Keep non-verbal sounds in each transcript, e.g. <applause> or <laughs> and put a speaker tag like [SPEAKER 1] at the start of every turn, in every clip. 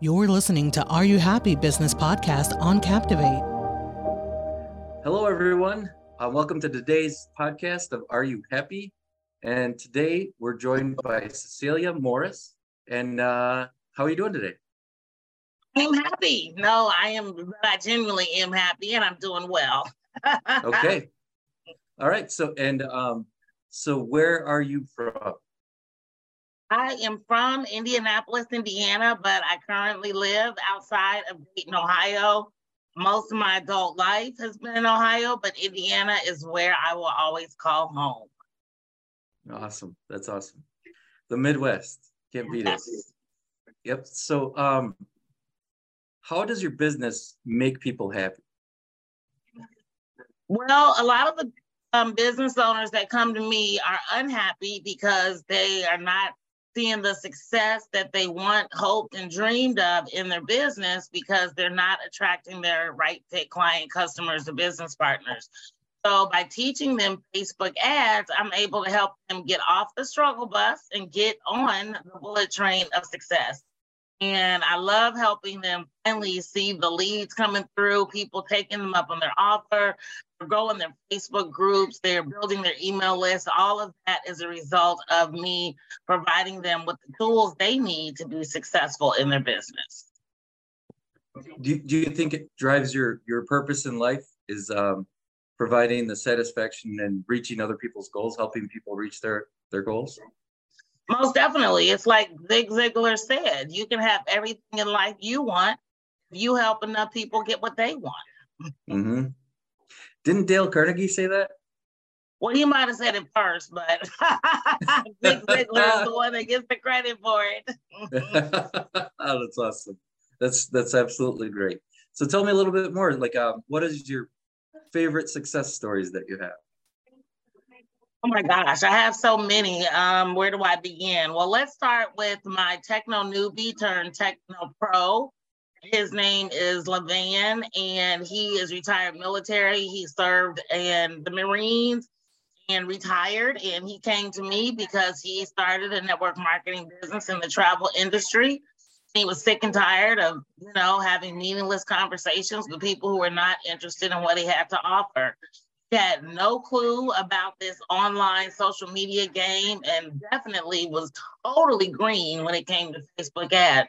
[SPEAKER 1] You're listening to Are You Happy Business Podcast on Captivate.
[SPEAKER 2] Hello, everyone. Uh, welcome to today's podcast of Are You Happy? And today we're joined by Cecelia Morris. And uh, how are you doing today?
[SPEAKER 3] I'm happy. No, I am. I genuinely am happy, and I'm doing well. <laughs>
[SPEAKER 2] okay. All right. So, and um, so where are you from?
[SPEAKER 3] I am from Indianapolis, Indiana, but I currently live outside of Dayton, Ohio. Most of my adult life has been in Ohio, but Indiana is where I will always call home.
[SPEAKER 2] Awesome. That's awesome. The Midwest. Can't beat it. Yep. So um how does your business make people happy?
[SPEAKER 3] Well, a lot of the um, business owners that come to me are unhappy because they are not seeing the success that they want, hoped, and dreamed of in their business because they're not attracting their right fit client customers or business partners. So by teaching them Facebook ads, I'm able to help them get off the struggle bus and get on the bullet train of success. And I love helping them finally see the leads coming through, people taking them up on their offer, they're growing their Facebook groups, they're building their email list. All of that is a result of me providing them with the tools they need to be successful in their business.
[SPEAKER 2] Do, do you think it drives your your purpose in life is um, providing the satisfaction and reaching other people's goals, helping people reach their their goals?
[SPEAKER 3] Most definitely. It's like Zig Ziglar said, you can have everything in life you want if you help enough people get what they want.
[SPEAKER 2] Mm-hmm. Didn't Dale Carnegie say that?
[SPEAKER 3] Well, he might have said it first, but <laughs> Zig <laughs> Ziglar is the one that gets the credit for
[SPEAKER 2] it. <laughs> oh, that's awesome. That's that's absolutely great. So tell me a little bit more. Like, um, what is your favorite success stories that you have?
[SPEAKER 3] Oh my gosh, I have so many. Um, where do I begin? Well, let's start with my techno newbie turned techno pro. His name is Levan, and he is retired military. He served in the Marines and retired. And he came to me because he started a network marketing business in the travel industry. He was sick and tired of, you know, having meaningless conversations with people who were not interested in what he had to offer had no clue about this online social media game and definitely was totally green when it came to Facebook ads.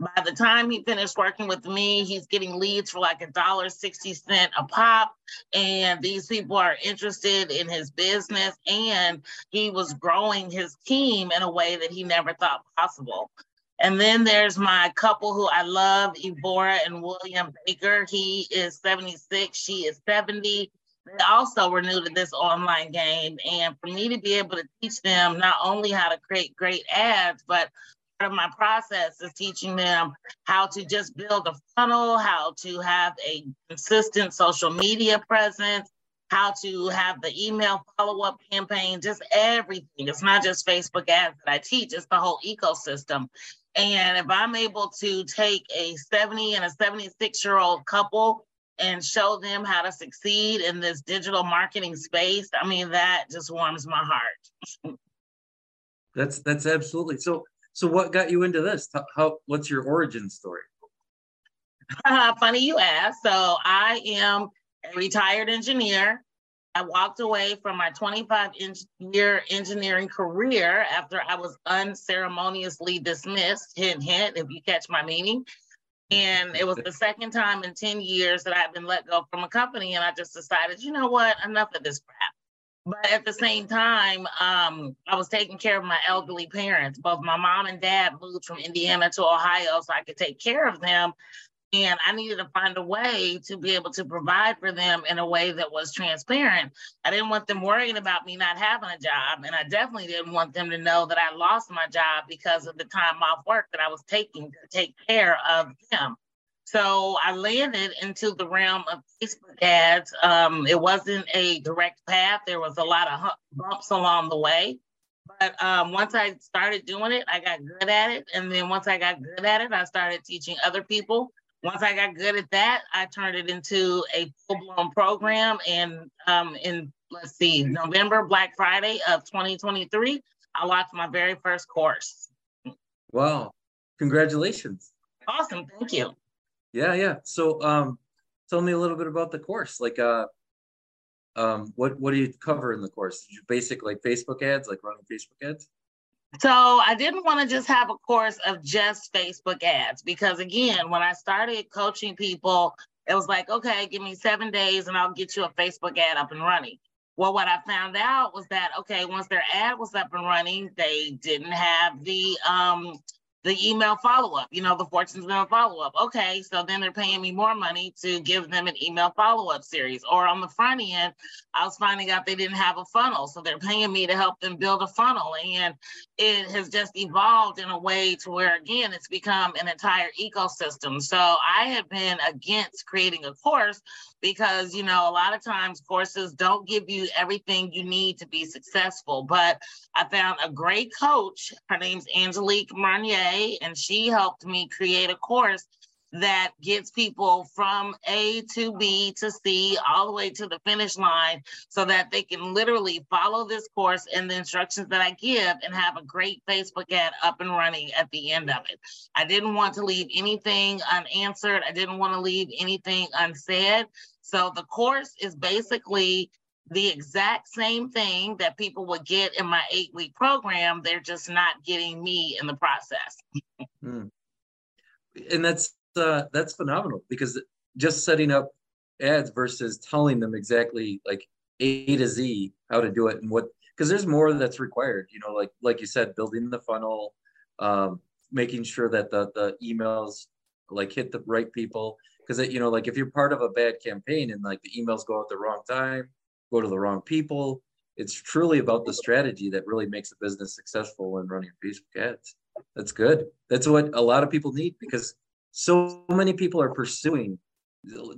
[SPEAKER 3] By the time he finished working with me, he's getting leads for like a dollar sixty cent a pop, and these people are interested in his business. And he was growing his team in a way that he never thought possible. And then there's my couple who I love, Evora and William Baker. He is 76, she is 70 they also were new to this online game. And for me to be able to teach them not only how to create great ads, but part of my process is teaching them how to just build a funnel, how to have a consistent social media presence, how to have the email follow-up campaign, just everything. It's not just Facebook ads that I teach, it's the whole ecosystem. And if I'm able to take a 70 and a 76 year old couple and show them how to succeed in this digital marketing space, I mean, that just warms my heart. <laughs>
[SPEAKER 2] that's that's absolutely so. So, what got you into this? How? What's your origin story?
[SPEAKER 3] Uh, funny you ask. So, I am a retired engineer. I walked away from my 25 year engineering career after I was unceremoniously dismissed. Hint, hint, if you catch my meaning. And it was the second time in 10 years that I've been let go from a company. And I just decided, you know what, enough of this crap. But at the same time, um, I was taking care of my elderly parents. Both my mom and dad moved from Indiana to Ohio so I could take care of them. And I needed to find a way to be able to provide for them in a way that was transparent. I didn't want them worrying about me not having a job. And I definitely didn't want them to know that I lost my job because of the time off work that I was taking to take care of them. So I landed into the realm of Facebook ads. Um, it wasn't a direct path, there was a lot of bumps along the way. But um, once I started doing it, I got good at it. And then once I got good at it, I started teaching other people once I got good at that, I turned it into a full blown program. And um, in, let's see, November, Black Friday of 2023, I launched my very first course.
[SPEAKER 2] Wow. Congratulations.
[SPEAKER 3] Awesome. Thank you.
[SPEAKER 2] Yeah, yeah. So um tell me a little bit about the course. Like uh um what what do you cover in the course? Did You basic like Facebook ads, like running Facebook ads?
[SPEAKER 3] So I didn't want to just have a course of just Facebook ads because again, when I started coaching people, it was like, okay, give me seven days and I'll get you a Facebook ad up and running. Well, what I found out was that okay, once their ad was up and running, they didn't have the um the email follow up, you know, the Fortune's email follow up. Okay, so then they're paying me more money to give them an email follow up series. Or on the front end, I was finding out they didn't have a funnel. So they're paying me to help them build a funnel. And it has just evolved in a way to where, again, it's become an entire ecosystem. So I have been against creating a course because you know a lot of times courses don't give you everything you need to be successful but i found a great coach her name's angelique marnier and she helped me create a course that gets people from A to B to C all the way to the finish line so that they can literally follow this course and the instructions that I give and have a great Facebook ad up and running at the end of it. I didn't want to leave anything unanswered. I didn't want to leave anything unsaid. So the course is basically the exact same thing that people would get in my eight week program. They're just not getting me in the process.
[SPEAKER 2] mm. And that's uh, that's phenomenal because just setting up ads versus telling them exactly like A to Z how to do it and what because there's more that's required. You know, like like you said, building the funnel, um, making sure that the the emails like hit the right people because you know like if you're part of a bad campaign and like the emails go out the wrong time go to the wrong people it's truly about the strategy that really makes a business successful when running facebook ads. That's good. That's what a lot of people need because so many people are pursuing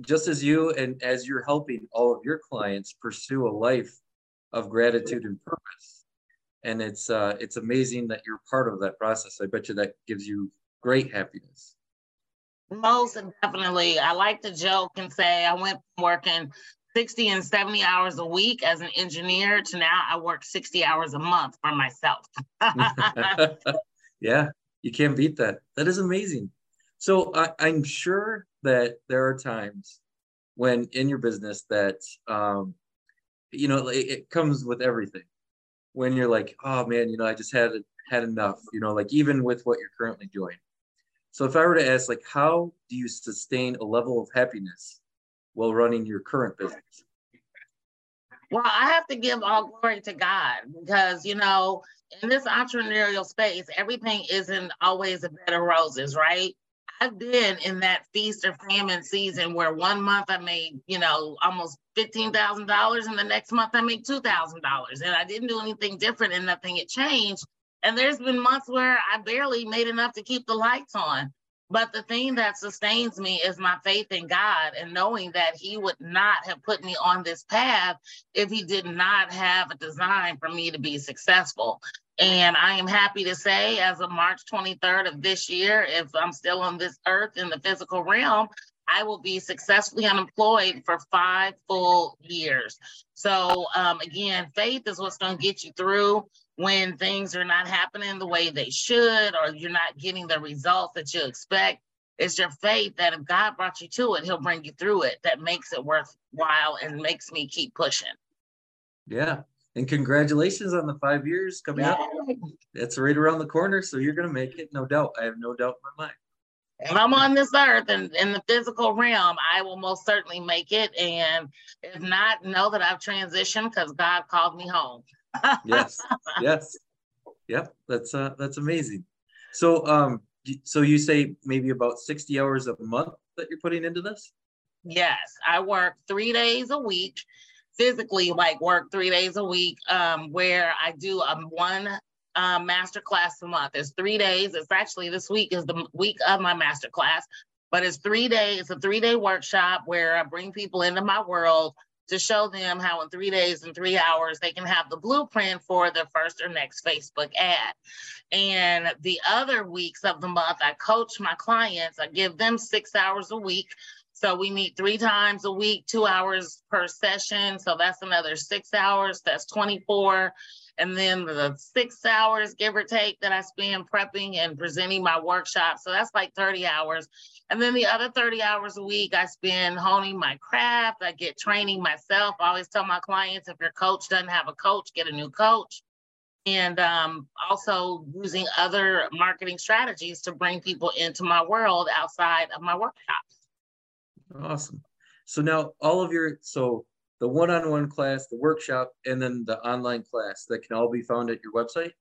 [SPEAKER 2] just as you and as you're helping all of your clients pursue a life of gratitude and purpose. And it's uh it's amazing that you're part of that process. I bet you that gives you great happiness
[SPEAKER 3] most definitely. I like to joke and say I went from working 60 and 70 hours a week as an engineer to now I work 60 hours a month for myself. <laughs> <laughs>
[SPEAKER 2] yeah, you can't beat that. That is amazing. So I, I'm sure that there are times when in your business that um, you know it, it comes with everything. When you're like, oh man, you know, I just had had enough. You know, like even with what you're currently doing so if I were to ask, like, how do you sustain a level of happiness while running your current business?
[SPEAKER 3] Well, I have to give all glory to God because, you know, in this entrepreneurial space, everything isn't always a bed of roses, right? I've been in that feast or famine season where one month I made, you know, almost $15,000 and the next month I made $2,000 and I didn't do anything different and nothing had changed. And there's been months where I barely made enough to keep the lights on. But the thing that sustains me is my faith in God and knowing that He would not have put me on this path if He did not have a design for me to be successful. And I am happy to say, as of March 23rd of this year, if I'm still on this earth in the physical realm, I will be successfully unemployed for five full years. So, um, again, faith is what's going to get you through when things are not happening the way they should, or you're not getting the results that you expect. It's your faith that if God brought you to it, He'll bring you through it that makes it worthwhile and makes me keep pushing.
[SPEAKER 2] Yeah. And congratulations on the five years coming Yay. up. That's right around the corner. So you're going to make it, no doubt. I have no doubt in my mind.
[SPEAKER 3] If I'm on this earth and in the physical realm, I will most certainly make it. And if not, know that I've transitioned because God called me home
[SPEAKER 2] yes, yes, yep. That's uh, that's amazing. So, um, so you say maybe about sixty hours a month that you're putting into this?
[SPEAKER 3] Yes, I work three days a week, physically like work three days a week, um, where I do a one um, master class a month. It's three days. It's actually this week is the week of my master class, but it's three days. It's a three day workshop where I bring people into my world to show them how in three days and three hours they can have the blueprint for their first or next Facebook ad. And the other weeks of the month, I coach my clients, I give them six hours a week. So we meet three times a week, two hours per session. So that's another six hours, that's 24. And then the six hours, give or take, that I spend prepping and presenting my workshop. So that's like 30 hours. And then the other 30 hours a week, I spend honing my craft. I get training myself. I always tell my clients if your coach doesn't have a coach, get a new coach. And um, also using other marketing strategies to bring people into my world outside of my workshops.
[SPEAKER 2] Awesome. So now all of your, so the one-on-one class, the workshop, and then the online class that can all be found at your website?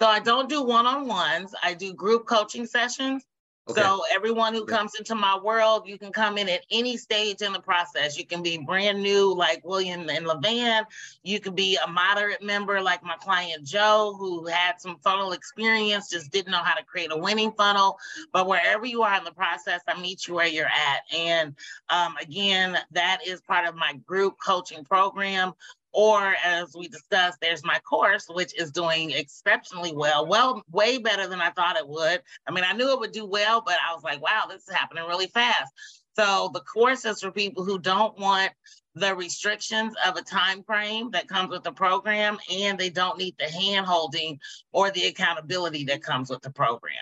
[SPEAKER 3] So I don't do one-on-ones. I do group coaching sessions. Okay. So everyone who comes into my world, you can come in at any stage in the process. You can be brand new like William and Levan. You can be a moderate member like my client Joe, who had some funnel experience, just didn't know how to create a winning funnel. But wherever you are in the process, I meet you where you're at. And um, again, that is part of my group coaching program or as we discussed, there's my course, which is doing exceptionally well, well, way better than I thought it would. I mean, I knew it would do well, but I was like, wow, this is happening really fast. So the course is for people who don't want the restrictions of a time frame that comes with the program, and they don't need the hand holding or the accountability that comes with the program.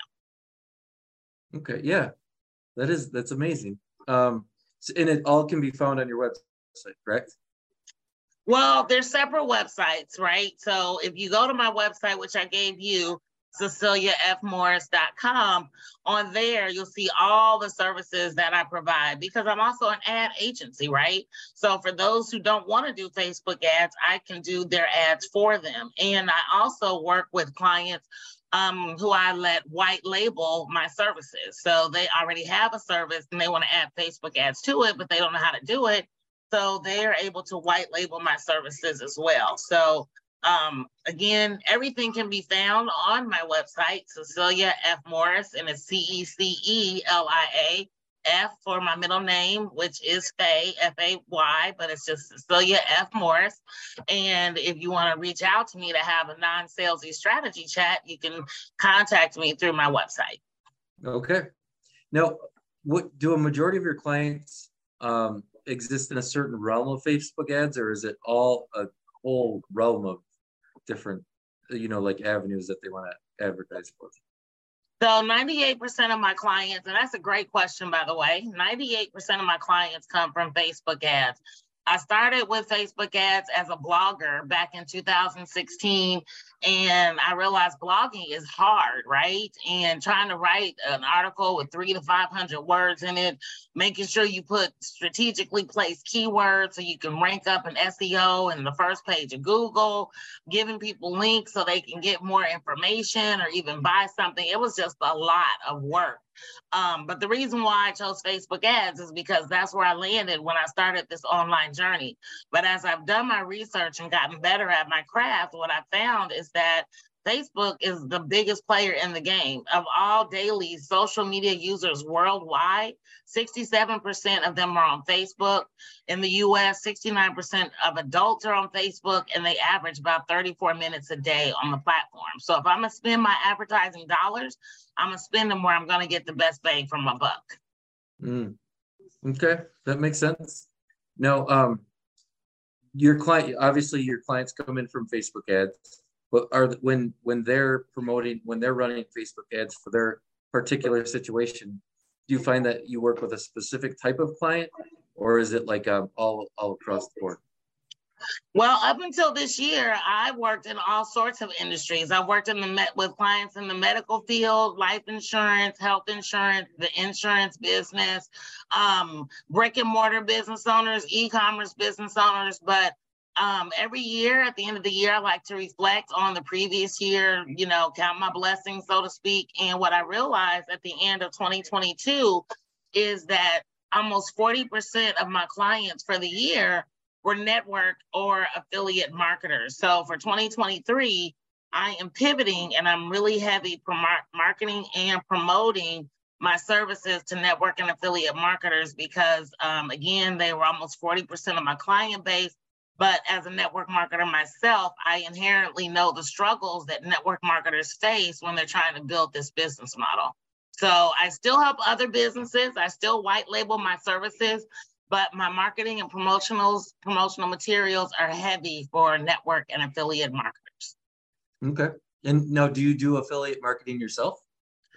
[SPEAKER 2] Okay, yeah, that is that's amazing. Um, and it all can be found on your website, correct?
[SPEAKER 3] Well, there's separate websites, right? So if you go to my website, which I gave you, ceceliafmorris.com, on there you'll see all the services that I provide because I'm also an ad agency, right? So for those who don't want to do Facebook ads, I can do their ads for them. And I also work with clients um, who I let white label my services. So they already have a service and they want to add Facebook ads to it, but they don't know how to do it. So they are able to white label my services as well. So um, again, everything can be found on my website, Cecelia F. Morris, and it's C E C E L I A F for my middle name, which is Fay, F A Y, but it's just Cecelia F. Morris. And if you want to reach out to me to have a non salesy strategy chat, you can contact me through my website.
[SPEAKER 2] Okay. Now, what do a majority of your clients um, exist in a certain realm of Facebook ads, or is it all a whole realm of different, you know, like avenues that they want to advertise for?
[SPEAKER 3] So 98% of my clients, and that's a great question, by the way, 98% of my clients come from Facebook ads. I started with Facebook ads as a blogger back in 2016, and I realized blogging is hard, right? And trying to write an article with three to 500 words in it, making sure you put strategically placed keywords so you can rank up in SEO and the first page of Google, giving people links so they can get more information or even buy something. It was just a lot of work. Um, but the reason why I chose Facebook ads is because that's where I landed when I started this online journey. But as I've done my research and gotten better at my craft, what I found is that Facebook is the biggest player in the game. Of all daily social media users worldwide, 67% of them are on Facebook. In the US, 69% of adults are on Facebook, and they average about 34 minutes a day on the platform. So if I'm gonna spend my advertising dollars, I'm gonna spend them where I'm gonna get the best bang for my buck.
[SPEAKER 2] Mm. Okay, that makes sense. Now, um, your client, obviously, your clients come in from Facebook ads but are when when they're promoting when they're running facebook ads for their particular situation do you find that you work with a specific type of client or is it like um, all all across the board
[SPEAKER 3] well, up until this year, I worked in all sorts of industries. I worked in the met with clients in the medical field, life insurance, health insurance, the insurance business, um, brick and mortar business owners, e-commerce business owners. But um, every year at the end of the year, I like to reflect on the previous year, you know, count my blessings, so to speak. And what I realized at the end of 2022 is that almost 40% of my clients for the year were network or affiliate marketers. So for 2023, I am pivoting and I'm really heavy marketing and promoting my services to network and affiliate marketers because, um, again, they were almost 40% of my client base but as a network marketer myself, I inherently know the struggles that network marketers face when they're trying to build this business model. So I still help other businesses. I still white label my services, but my marketing and promotionals, promotional materials are heavy for network and affiliate marketers.
[SPEAKER 2] Okay. And now, do you do affiliate marketing yourself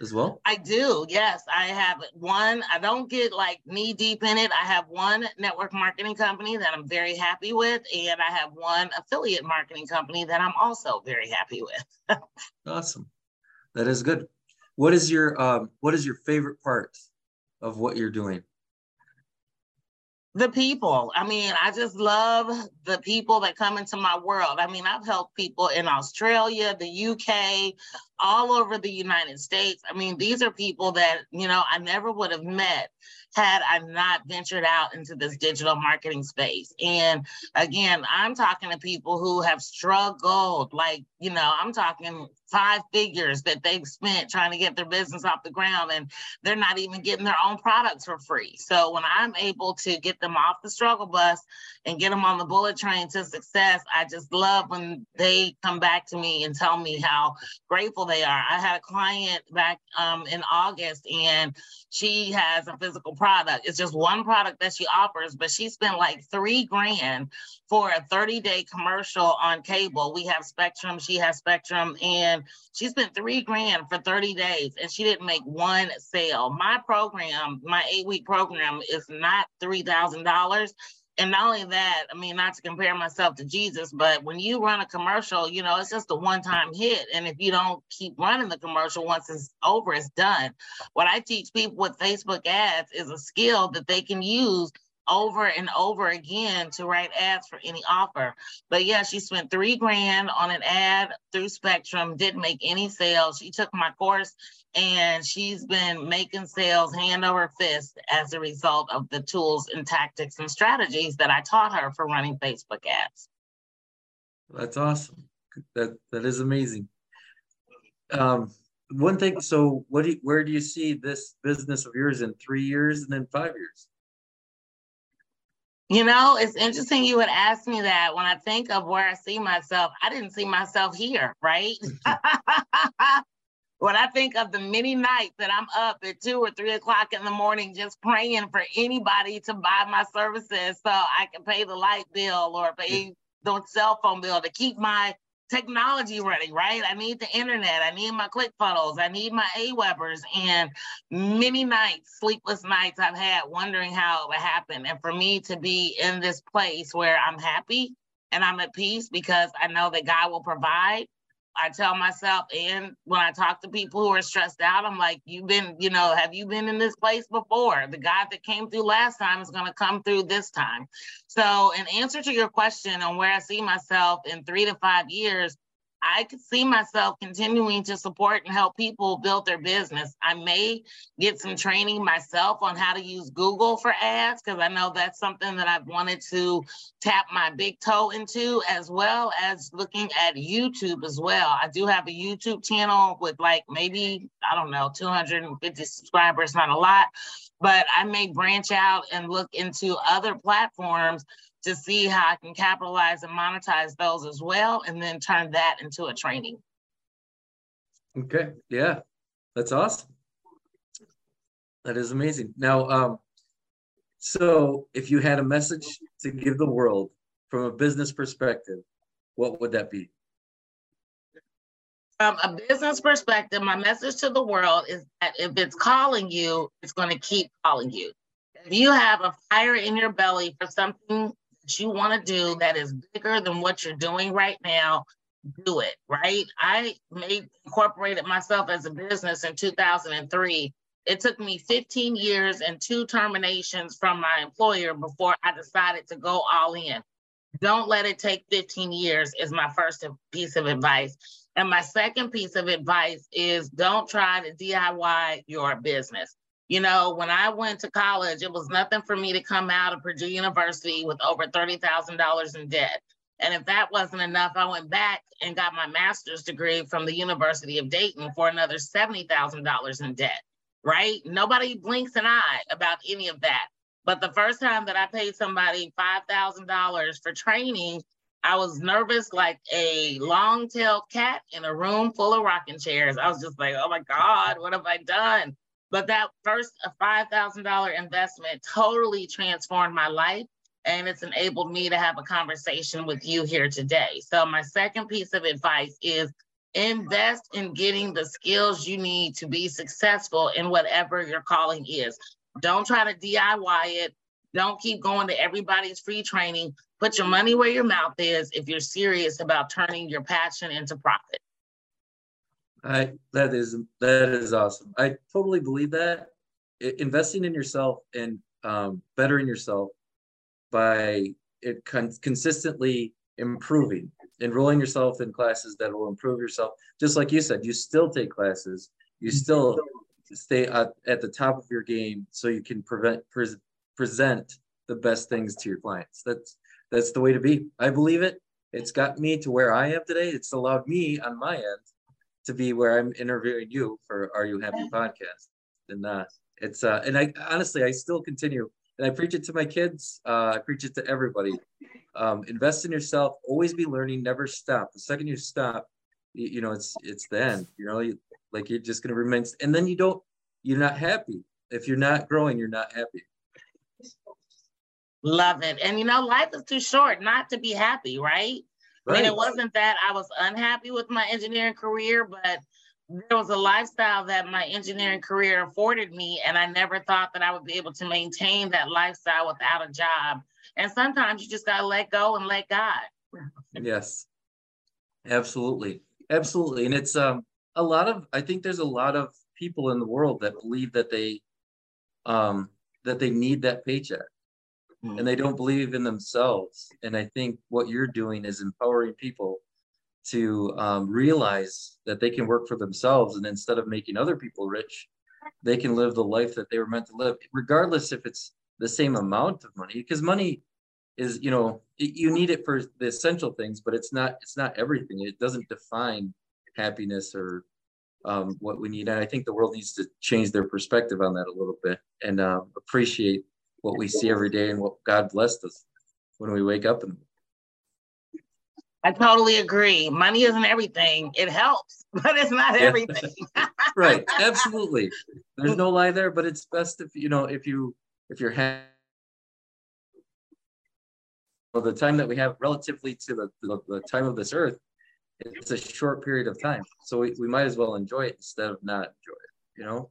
[SPEAKER 2] as well?
[SPEAKER 3] I do. Yes, I have one. I don't get like knee deep in it. I have one network marketing company that I'm very happy with, and I have one affiliate marketing company that I'm also very happy with. <laughs>
[SPEAKER 2] awesome. That is good. What is your um, what is your favorite part of what you're doing?
[SPEAKER 3] The people. I mean, I just love the people that come into my world. I mean, I've helped people in Australia, the UK, all over the United States. I mean, these are people that, you know, I never would have met had I not ventured out into this digital marketing space. And again, I'm talking to people who have struggled, like, you know, I'm talking five figures that they've spent trying to get their business off the ground and they're not even getting their own products for free. So when I'm able to get them off the struggle bus and get them on the bullet train to success, I just love when they come back to me and tell me how grateful they are. I had a client back um, in August and she has a physical product. It's just one product that she offers, but she spent like three grand for a 30 day commercial on cable. We have Spectrum, she has Spectrum, and she spent three grand for 30 days and she didn't make one sale. My program, my eight week program, is not $3,000 and not only that, I mean, not to compare myself to Jesus, but when you run a commercial, you know, it's just a one time hit. And if you don't keep running the commercial, once it's over, it's done. What I teach people with Facebook ads is a skill that they can use over and over again to write ads for any offer. But yeah, she spent three grand on an ad through Spectrum, didn't make any sales. She took my course and she's been making sales hand over fist as a result of the tools and tactics and strategies that I taught her for running Facebook ads.
[SPEAKER 2] That's awesome. That that is amazing. Um, one thing. So, what do you, where do you see this business of yours in three years and then five years?
[SPEAKER 3] You know, it's interesting you would ask me that when I think of where I see myself, I didn't see myself here, right? <laughs> when I think of the many nights that I'm up at two or three o'clock in the morning just praying for anybody to buy my services so I can pay the light bill or pay the cell phone bill to keep my technology ready, right? I need the internet. I need my ClickFunnels. I need my AWebers. And many nights, sleepless nights I've had wondering how it would happen. And for me to be in this place where I'm happy and I'm at peace because I know that God will provide I tell myself, and when I talk to people who are stressed out, I'm like, you've been, you know, have you been in this place before? The God that came through last time is going to come through this time. So, in answer to your question on where I see myself in three to five years, I could see myself continuing to support and help people build their business. I may get some training myself on how to use Google for ads because I know that's something that I've wanted to tap my big toe into, as well as looking at YouTube as well. I do have a YouTube channel with like maybe, I don't know, 250 subscribers, not a lot, but I may branch out and look into other platforms to see how I can capitalize and monetize those as well, and then turn that into a training.
[SPEAKER 2] Okay, yeah, that's awesome. That is amazing. Now, um, so if you had a message to give the world from a business perspective, what would that be?
[SPEAKER 3] From a business perspective, my message to the world is that if it's calling you, it's going to keep calling you. If you have a fire in your belly for something that you want to do that is bigger than what you're doing right now, do it, right? I made incorporated myself as a business in 2003. It took me 15 years and two terminations from my employer before I decided to go all in. Don't let it take 15 years, is my first piece of advice. And my second piece of advice is don't try to DIY your business. You know, when I went to college, it was nothing for me to come out of Purdue University with over $30,000 in debt. And if that wasn't enough, I went back and got my master's degree from the University of Dayton for another $70,000 in debt, right? Nobody blinks an eye about any of that. But the first time that I paid somebody $5,000 for training, I was nervous like a long tailed cat in a room full of rocking chairs. I was just like, oh my God, what have I done? But that first $5,000 investment totally transformed my life and it's enabled me to have a conversation with you here today. So, my second piece of advice is invest in getting the skills you need to be successful in whatever your calling is. Don't try to DIY it. Don't keep going to everybody's free training. Put your money where your mouth is if you're serious about turning your passion into profit.
[SPEAKER 2] I that is that is awesome. I totally believe that investing in yourself and um, bettering yourself by it con- consistently improving, enrolling yourself in classes that will improve yourself. Just like you said, you still take classes, you still stay at, at the top of your game so you can prevent pre- present the best things to your clients. That's that's the way to be. I believe it. It's got me to where I am today. It's allowed me on my end to be where I'm interviewing you for Are You Happy podcast. And uh, it's uh, and I honestly I still continue and I preach it to my kids. Uh, I preach it to everybody. Um, invest in yourself. Always be learning. Never stop. The second you stop, you, you know it's it's the end. You know, you, like you're just gonna remain. And then you don't. You're not happy. If you're not growing, you're not happy.
[SPEAKER 3] Love it. And you know, life is too short not to be happy, right? Right. I mean, it wasn't that I was unhappy with my engineering career, but there was a lifestyle that my engineering career afforded me, and I never thought that I would be able to maintain that lifestyle without a job. And sometimes you just gotta let go and let God.
[SPEAKER 2] yes, absolutely, absolutely. And it's um a lot of I think there's a lot of people in the world that believe that they um that they need that paycheck mm-hmm. and they don't believe in themselves. And I think what you're doing is empowering people to um, realize that they can work for themselves and instead of making other people rich they can live the life that they were meant to live regardless if it's the same amount of money because money is you know you need it for the essential things but it's not it's not everything it doesn't define happiness or um, what we need and i think the world needs to change their perspective on that a little bit and uh, appreciate what we see every day and what god blessed us when we wake up and
[SPEAKER 3] I totally agree. Money isn't everything. It helps, <laughs> but it's not yeah. everything. <laughs>
[SPEAKER 2] right. Absolutely. There's no lie there, but it's best if you know if you if you're ha- well, the time that we have relatively to the, the, the, time of this earth, it's a short period of time. So we, we might as well enjoy it instead of not enjoy it, you know?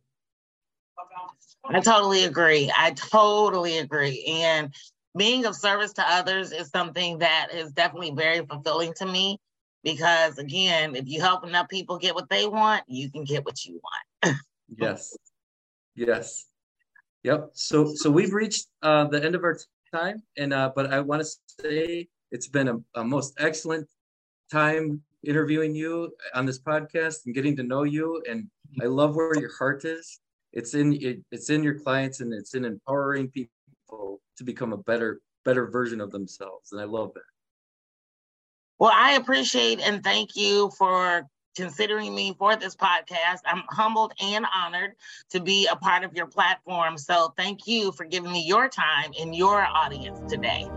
[SPEAKER 3] I totally agree. I totally agree. And being of service to others is something that is definitely very fulfilling to me because again if you help enough people get what they want you can get what you want. <laughs>
[SPEAKER 2] Yes. Yes. Yep. So so we've reached uh, the end of our time. And uh, but i want to say it's been a, a most excellent time interviewing you on this podcast and getting to know you. And i love where your heart is it's in it, it's in your clients and it's in empowering people to become a better better version of themselves and i love that.
[SPEAKER 3] Well i appreciate and thank you for considering me for this podcast. I'm humbled and honored to be a part of your platform. So thank you for giving me your time and your audience today